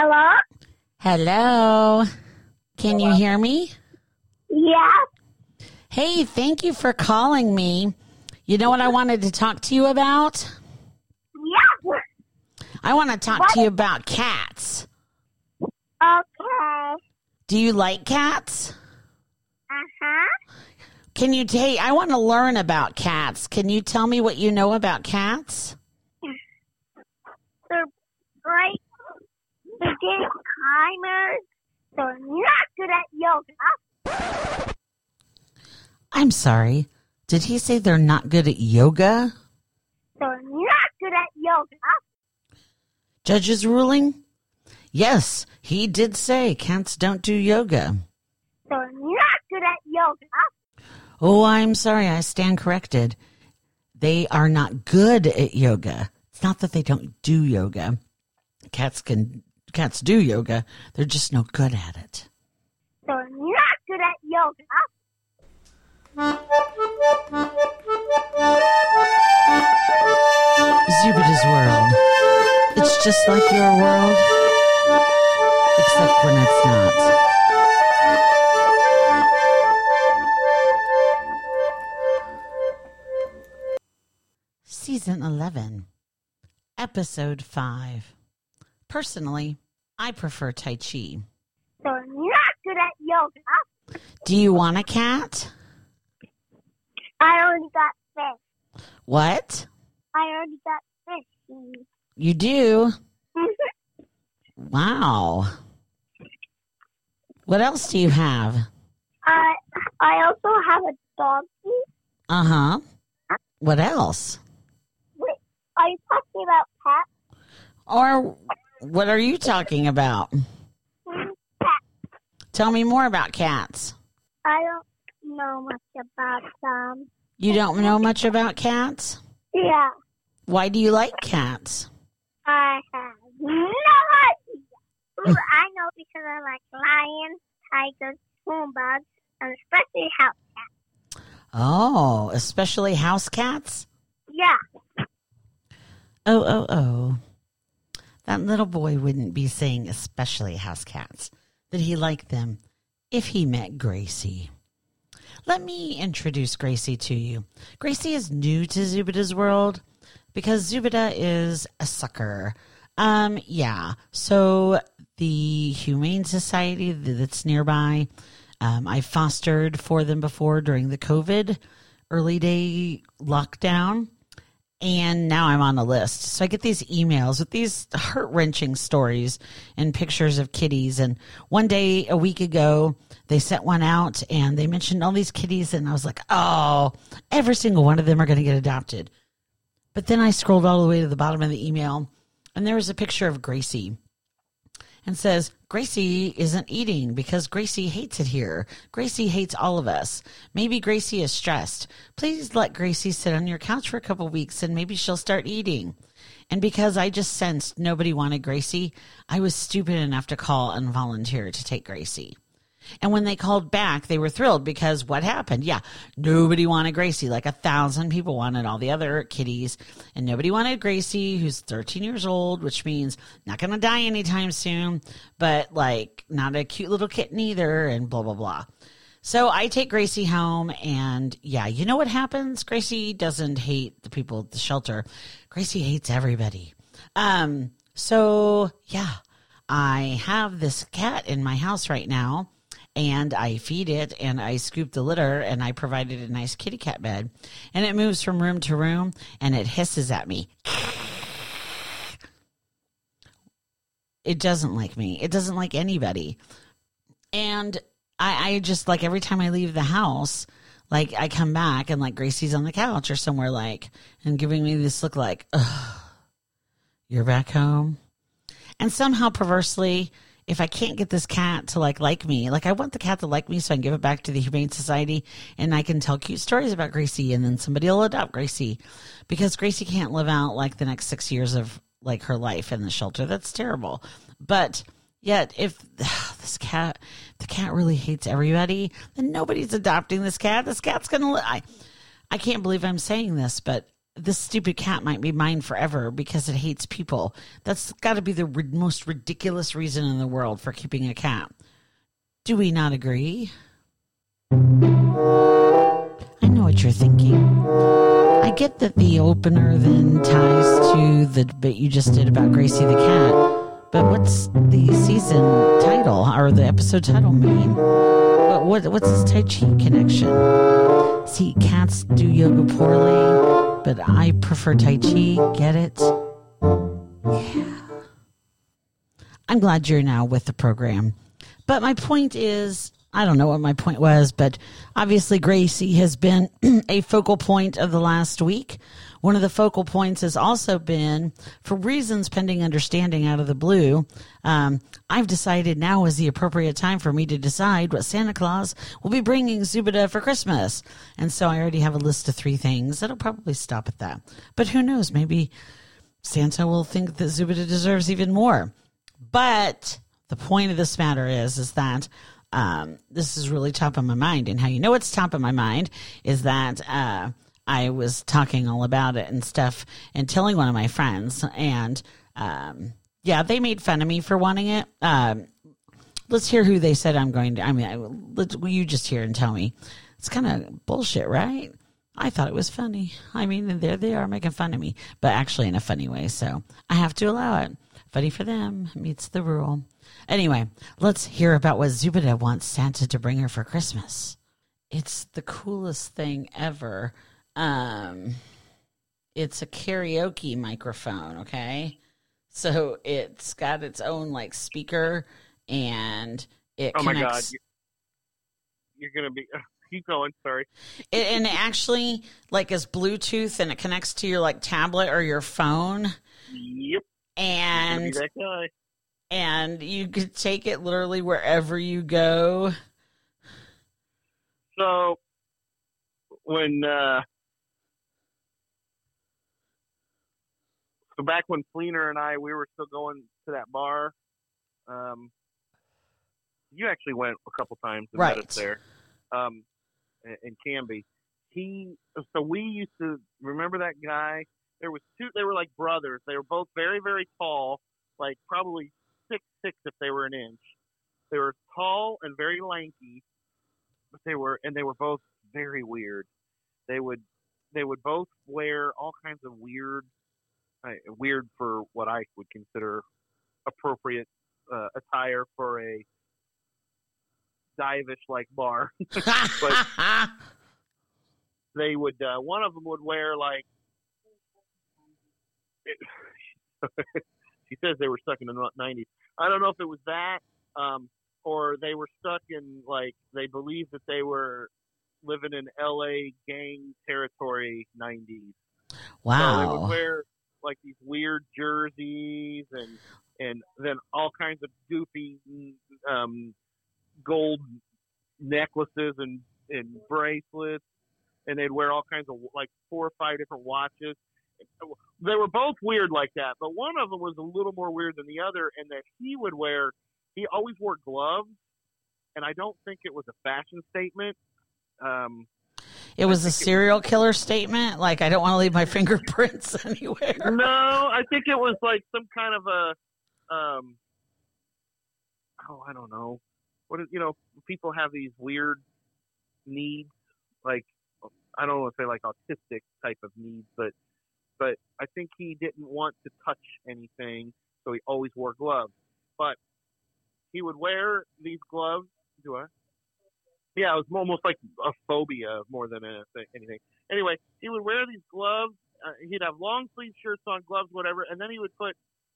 Hello? Hello. Can you hear me? Yeah. Hey, thank you for calling me. You know what I wanted to talk to you about? Yeah. I want to talk to you about cats. Okay. Do you like cats? Uh-huh. Can you take I want to learn about cats. Can you tell me what you know about cats? They're great. They're good climbers. They're not good at yoga. I'm sorry. Did he say they're not good at yoga? They're not good at yoga. Judge's ruling? Yes, he did say cats don't do yoga. They're not good at yoga. Oh, I'm sorry. I stand corrected. They are not good at yoga. It's not that they don't do yoga. Cats can cats do yoga. They're just no good at it. They're not good at yoga. Zubida's world. It's just like your world, except when it's not. Season 11, Episode 5. Personally, I prefer Tai Chi. They're not good at yoga. Do you want a cat? I already got fish. What? I already got fish. You do? Wow. What else do you have? I I also have a doggy. Uh huh. What else? Wait, are you talking about pets? Or what are you talking about? Pets. Tell me more about cats. I don't know much about them. You don't know much about cats? Yeah, Why do you like cats? I have no idea. Ooh, I know because I like lions, tigers, moonbugs, and especially house cats. Oh, especially house cats? Yeah, Oh, oh, oh. That little boy wouldn't be saying especially house cats, that he liked them if he met Gracie. Let me introduce Gracie to you. Gracie is new to Zubida's world because Zubida is a sucker. Um, yeah. So the Humane Society that's nearby, um, I fostered for them before during the COVID early day lockdown and now I'm on the list. So I get these emails with these heart wrenching stories and pictures of kitties. And one day a week ago, they sent one out and they mentioned all these kitties, and I was like, oh, every single one of them are going to get adopted. But then I scrolled all the way to the bottom of the email, and there was a picture of Gracie and says, Gracie isn't eating because Gracie hates it here. Gracie hates all of us. Maybe Gracie is stressed. Please let Gracie sit on your couch for a couple weeks and maybe she'll start eating. And because I just sensed nobody wanted Gracie, I was stupid enough to call and volunteer to take Gracie. And when they called back, they were thrilled because what happened? Yeah, nobody wanted Gracie. Like a thousand people wanted all the other kitties, and nobody wanted Gracie, who's 13 years old, which means not going to die anytime soon, but like not a cute little kitten either, and blah, blah, blah. So I take Gracie home, and yeah, you know what happens? Gracie doesn't hate the people at the shelter. Gracie hates everybody. Um, so yeah, I have this cat in my house right now and I feed it and I scoop the litter and I provided a nice kitty cat bed and it moves from room to room and it hisses at me. It doesn't like me. It doesn't like anybody. And I, I just like every time I leave the house, like I come back and like Gracie's on the couch or somewhere like and giving me this look like, you're back home. And somehow perversely, if I can't get this cat to like like me, like I want the cat to like me so I can give it back to the Humane Society and I can tell cute stories about Gracie and then somebody will adopt Gracie because Gracie can't live out like the next six years of like her life in the shelter. That's terrible. But yet if this cat the cat really hates everybody, then nobody's adopting this cat. This cat's gonna li- I I can't believe I'm saying this, but this stupid cat might be mine forever because it hates people. That's got to be the most ridiculous reason in the world for keeping a cat. Do we not agree? I know what you're thinking. I get that the opener then ties to the bit you just did about Gracie the cat, but what's the season title or the episode title mean? What, what what's this Tai Chi connection? See, cats do yoga poorly, but I prefer Tai Chi. Get it? Yeah. I'm glad you're now with the program. But my point is, I don't know what my point was, but obviously Gracie has been a focal point of the last week. One of the focal points has also been, for reasons pending understanding out of the blue, um, I've decided now is the appropriate time for me to decide what Santa Claus will be bringing Zubida for Christmas. And so I already have a list of three things. That'll probably stop at that. But who knows? Maybe Santa will think that Zubida deserves even more. But the point of this matter is, is that um, this is really top of my mind. And how you know it's top of my mind is that uh, I was talking all about it and stuff and telling one of my friends. And um, yeah, they made fun of me for wanting it. Um, let's hear who they said I'm going to. I mean, I, let you just hear and tell me. It's kind of bullshit, right? I thought it was funny. I mean, there they are making fun of me, but actually in a funny way. So I have to allow it. Funny for them meets the rule. Anyway, let's hear about what Zubida wants Santa to bring her for Christmas. It's the coolest thing ever. Um, it's a karaoke microphone, okay? So it's got its own like speaker and it Oh my god, connects you- you're gonna be. keep going. Sorry. it, and it actually like is Bluetooth and it connects to your like tablet or your phone Yep. And and you could take it literally wherever you go. So when uh so back when Fleener and I we were still going to that bar, um you actually went a couple times and met Right. us there. Um in, in Canby. He so we used to remember that guy. There was two they were like brothers. They were both very, very tall, like probably six six if they were an inch. They were tall and very lanky but they were and they were both very weird. They would they would both wear all kinds of weird, weird for what I would consider appropriate uh, attire for a divish like bar. they would uh, one of them would wear like she says they were stuck in the nineties. I don't know if it was that, um, or they were stuck in like they believed that they were living in L.A. gang territory nineties. So they would wow. wear like these weird jerseys and and then all kinds of goofy um, gold necklaces and and bracelets, and they'd wear all kinds of like four or five different watches. They were both weird like that, but one of them was a little more weird than the other, and that he would wear. He always wore gloves, and I don't think it was a fashion statement. Um, It was a serial killer statement. Like, I don't want to leave my fingerprints anywhere. no, I think it was like some kind of a, um, oh, I don't know. What is you know? People have these weird needs, like I don't want to say like autistic type of needs, but but I think he didn't want to touch anything, so he always wore gloves. But he would wear these gloves. Do I? Yeah, it was almost like a phobia more than anything. Anyway, he would wear these gloves. Uh, he'd have long sleeve shirts on, gloves, whatever, and then he would put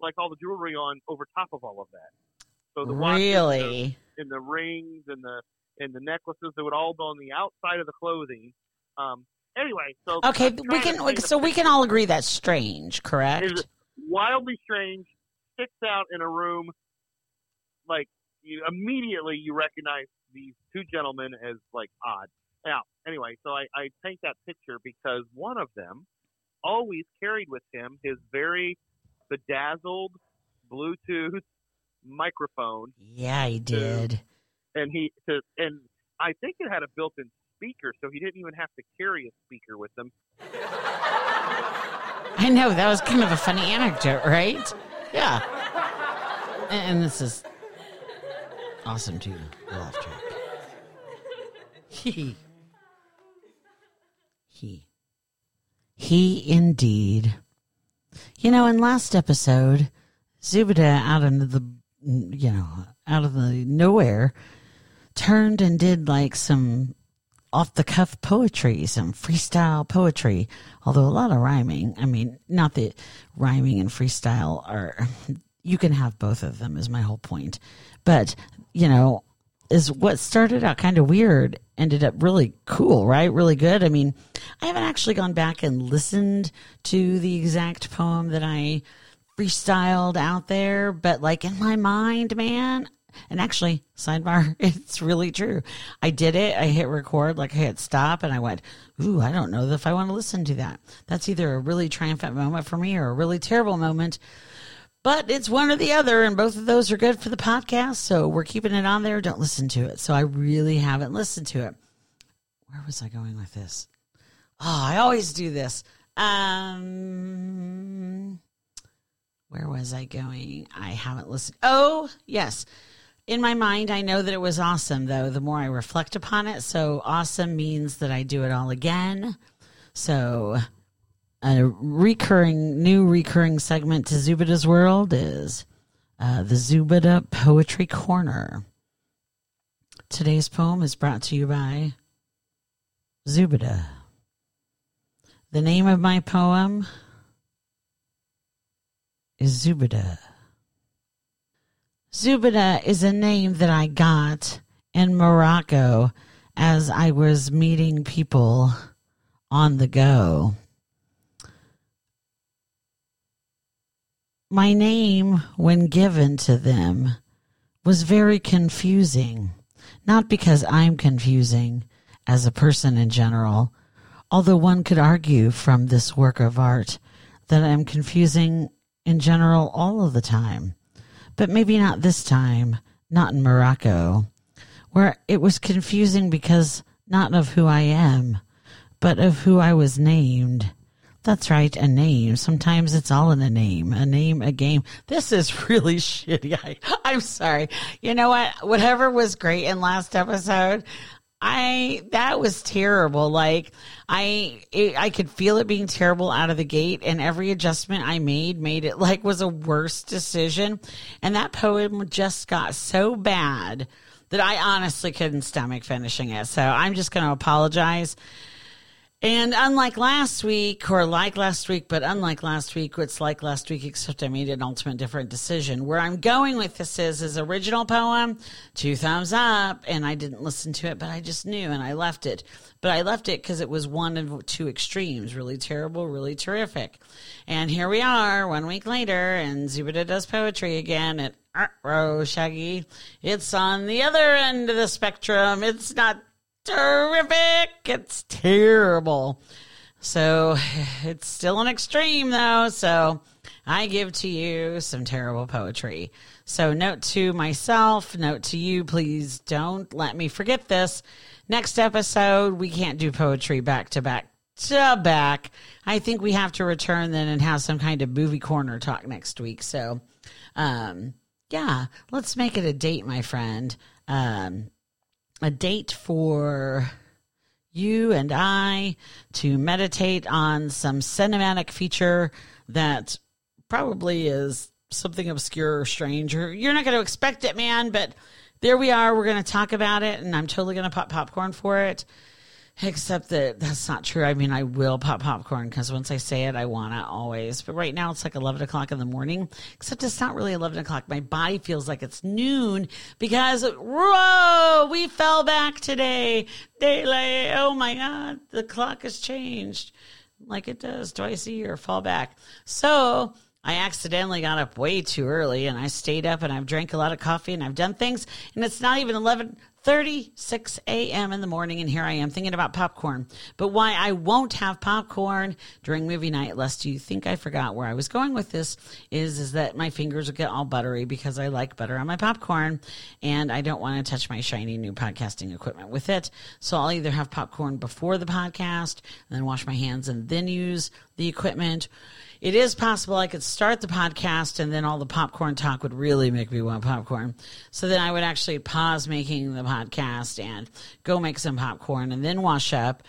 like all the jewelry on over top of all of that. So the watches and the- Really? and the rings and the and the necklaces that would all go on the outside of the clothing. Um, anyway, so Okay, we can. So we can all agree that's strange, correct? Is wildly strange, sticks out in a room. Like you immediately you recognize these two gentlemen as like odd. Now, anyway, so I, I paint that picture because one of them always carried with him his very bedazzled Bluetooth microphone Yeah, he did. and he to, and I think it had a built-in speaker, so he didn't even have to carry a speaker with him. I know that was kind of a funny anecdote, right? Yeah. And, and this is awesome. The laugh track. He. He. He indeed. You know, in last episode, Zubida out of the, you know, out of the nowhere, turned and did like some off the cuff poetry, some freestyle poetry, although a lot of rhyming. I mean, not that rhyming and freestyle are, you can have both of them, is my whole point. But, you know, is what started out kind of weird ended up really cool, right? Really good. I mean, I haven't actually gone back and listened to the exact poem that I freestyled out there, but like in my mind, man, and actually, sidebar, it's really true. I did it. I hit record, like I hit stop, and I went, Ooh, I don't know if I want to listen to that. That's either a really triumphant moment for me or a really terrible moment. But it's one or the other, and both of those are good for the podcast. So we're keeping it on there. Don't listen to it. So I really haven't listened to it. Where was I going with this? Oh, I always do this. Um, where was I going? I haven't listened. Oh, yes in my mind, I know that it was awesome, though, the more I reflect upon it. So, awesome means that I do it all again. So, a recurring, new recurring segment to Zubida's World is uh, the Zubida Poetry Corner. Today's poem is brought to you by Zubida. The name of my poem is Zubida. Zubida is a name that I got in Morocco as I was meeting people on the go. My name, when given to them, was very confusing. Not because I'm confusing as a person in general, although one could argue from this work of art that I'm confusing in general all of the time but maybe not this time, not in Morocco, where it was confusing because not of who I am, but of who I was named. That's right, a name. Sometimes it's all in a name. A name, a game. This is really shitty. I, I'm sorry. You know what? Whatever was great in last episode, I that was terrible. Like I it, I could feel it being terrible out of the gate, and every adjustment I made made it like was a worse decision. And that poem just got so bad that I honestly couldn't stomach finishing it. So I'm just going to apologize and unlike last week, or like last week, but unlike last week, it's like last week, except I made an ultimate different decision. Where I'm going with this is his original poem, two thumbs up, and I didn't listen to it, but I just knew and I left it. But I left it because it was one of two extremes, really terrible, really terrific. And here we are, one week later, and Zubida does poetry again at Row Shaggy. It's on the other end of the spectrum. It's not terrific. It's terrible. So it's still an extreme though. So I give to you some terrible poetry. So note to myself, note to you, please don't let me forget this. Next episode, we can't do poetry back to back to back. I think we have to return then and have some kind of movie corner talk next week. So, um, yeah, let's make it a date, my friend. Um, a date for you and I to meditate on some cinematic feature that probably is something obscure or strange or you're not going to expect it, man, but there we are. We're going to talk about it and I'm totally going to pop popcorn for it. Except that that's not true. I mean, I will pop popcorn because once I say it, I want to always. But right now it's like 11 o'clock in the morning, except it's not really 11 o'clock. My body feels like it's noon because, whoa, we fell back today. Daylight. Oh my God, the clock has changed like it does twice a year, fall back. So I accidentally got up way too early and I stayed up and I've drank a lot of coffee and I've done things and it's not even 11 36 a.m. in the morning, and here I am thinking about popcorn. But why I won't have popcorn during movie night, lest you think I forgot where I was going with this, is is that my fingers will get all buttery because I like butter on my popcorn, and I don't want to touch my shiny new podcasting equipment with it. So I'll either have popcorn before the podcast, and then wash my hands, and then use the equipment it is possible I could start the podcast and then all the popcorn talk would really make me want popcorn. So then I would actually pause making the podcast and go make some popcorn and then wash up.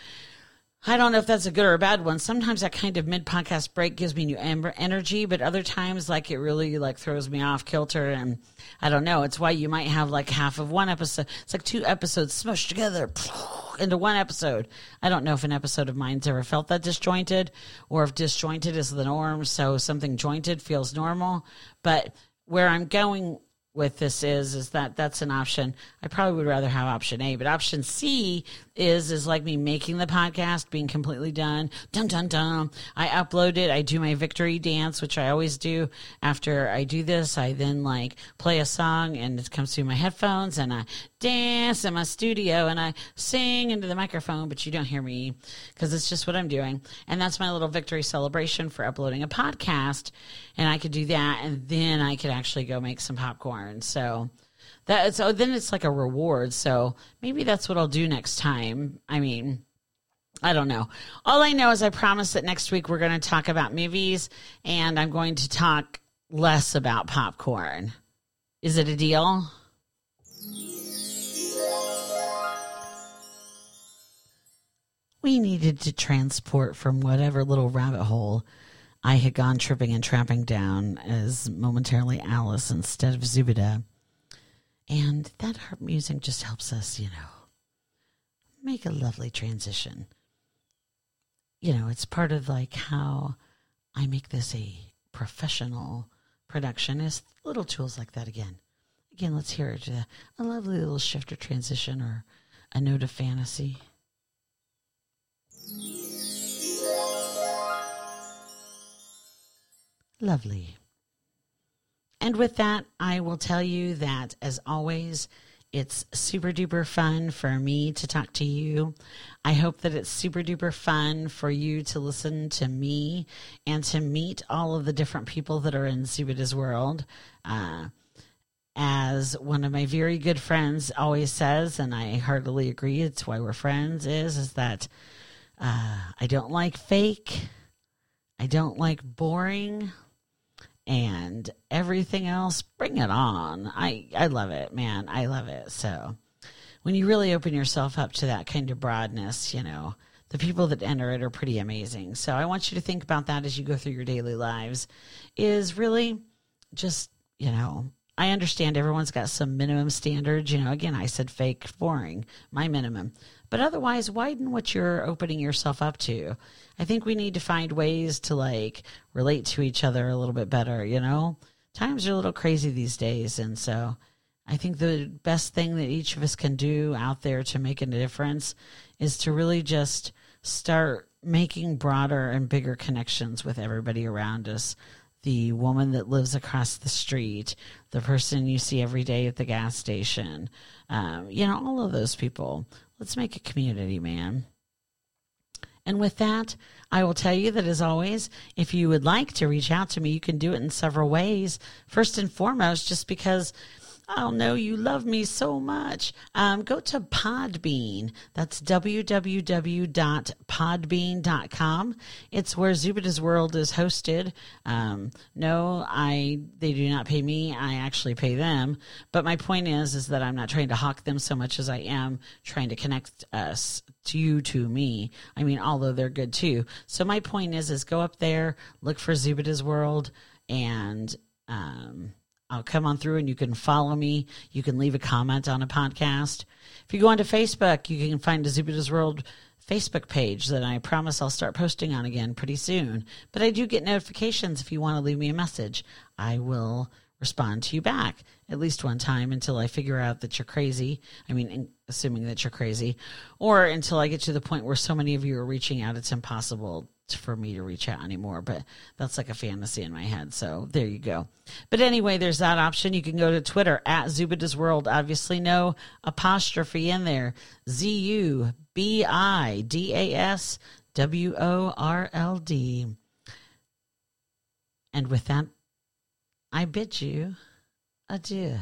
I don't know if that's a good or a bad one. Sometimes that kind of mid podcast break gives me new energy, but other times like it really like throws me off kilter and I don't know. It's why you might have like half of one episode. It's like two episodes smushed together into one episode. I don't know if an episode of mine's ever felt that disjointed or if disjointed is the norm. So something jointed feels normal, but where I'm going with this is is that that's an option. I probably would rather have option A, but option C is is like me making the podcast, being completely done. Dun dun dun. I upload it. I do my victory dance, which I always do. After I do this, I then like play a song and it comes through my headphones and I dance in my studio and I sing into the microphone, but you don't hear me because it's just what I'm doing. And that's my little victory celebration for uploading a podcast. And I could do that and then I could actually go make some popcorn. So that so then it's like a reward. So maybe that's what I'll do next time. I mean, I don't know. All I know is I promise that next week we're going to talk about movies and I'm going to talk less about popcorn. Is it a deal? We needed to transport from whatever little rabbit hole I had gone tripping and tramping down as momentarily Alice instead of Zubida. And that harp music just helps us, you know, make a lovely transition. You know, it's part of like how I make this a professional production is little tools like that again. Again, let's hear it. A, a lovely little shifter transition or a note of fantasy. Lovely. And with that, I will tell you that as always, it's super duper fun for me to talk to you. I hope that it's super duper fun for you to listen to me and to meet all of the different people that are in Zubida's world. Uh, as one of my very good friends always says, and I heartily agree, it's why we're friends, is, is that uh, I don't like fake. I don't like boring and everything else, bring it on. I, I love it, man. I love it. So when you really open yourself up to that kind of broadness, you know, the people that enter it are pretty amazing. So I want you to think about that as you go through your daily lives is really just, you know, I understand everyone's got some minimum standards. You know, again, I said fake, boring, my minimum. But otherwise, widen what you're opening yourself up to. I think we need to find ways to like relate to each other a little bit better, you know? Times are a little crazy these days. And so I think the best thing that each of us can do out there to make a difference is to really just start making broader and bigger connections with everybody around us. The woman that lives across the street, the person you see every day at the gas station, um, you know, all of those people. Let's make a community, man. And with that, I will tell you that as always, if you would like to reach out to me, you can do it in several ways. First and foremost, just because I'll know you love me so much. Um, go to Podbean. That's www.podbean.com. It's where Zubida's World is hosted. Um, no, I they do not pay me. I actually pay them. But my point is, is that I'm not trying to hawk them so much as I am trying to connect us to you to me. I mean, although they're good too. So my point is, is go up there, look for Zubida's World, and um, I'll come on through and you can follow me. You can leave a comment on a podcast. If you go onto Facebook, you can find a Zubida's World Facebook page that I promise I'll start posting on again pretty soon. But I do get notifications if you want to leave me a message. I will respond to you back at least one time until I figure out that you're crazy. I mean, assuming that you're crazy, or until I get to the point where so many of you are reaching out, it's impossible for me to reach out anymore, but that's like a fantasy in my head. So there you go. But anyway, there's that option. You can go to Twitter at Zubida's World. Obviously, no apostrophe in there. Z U B I D A S W O R L D. And with that, I bid you adieu.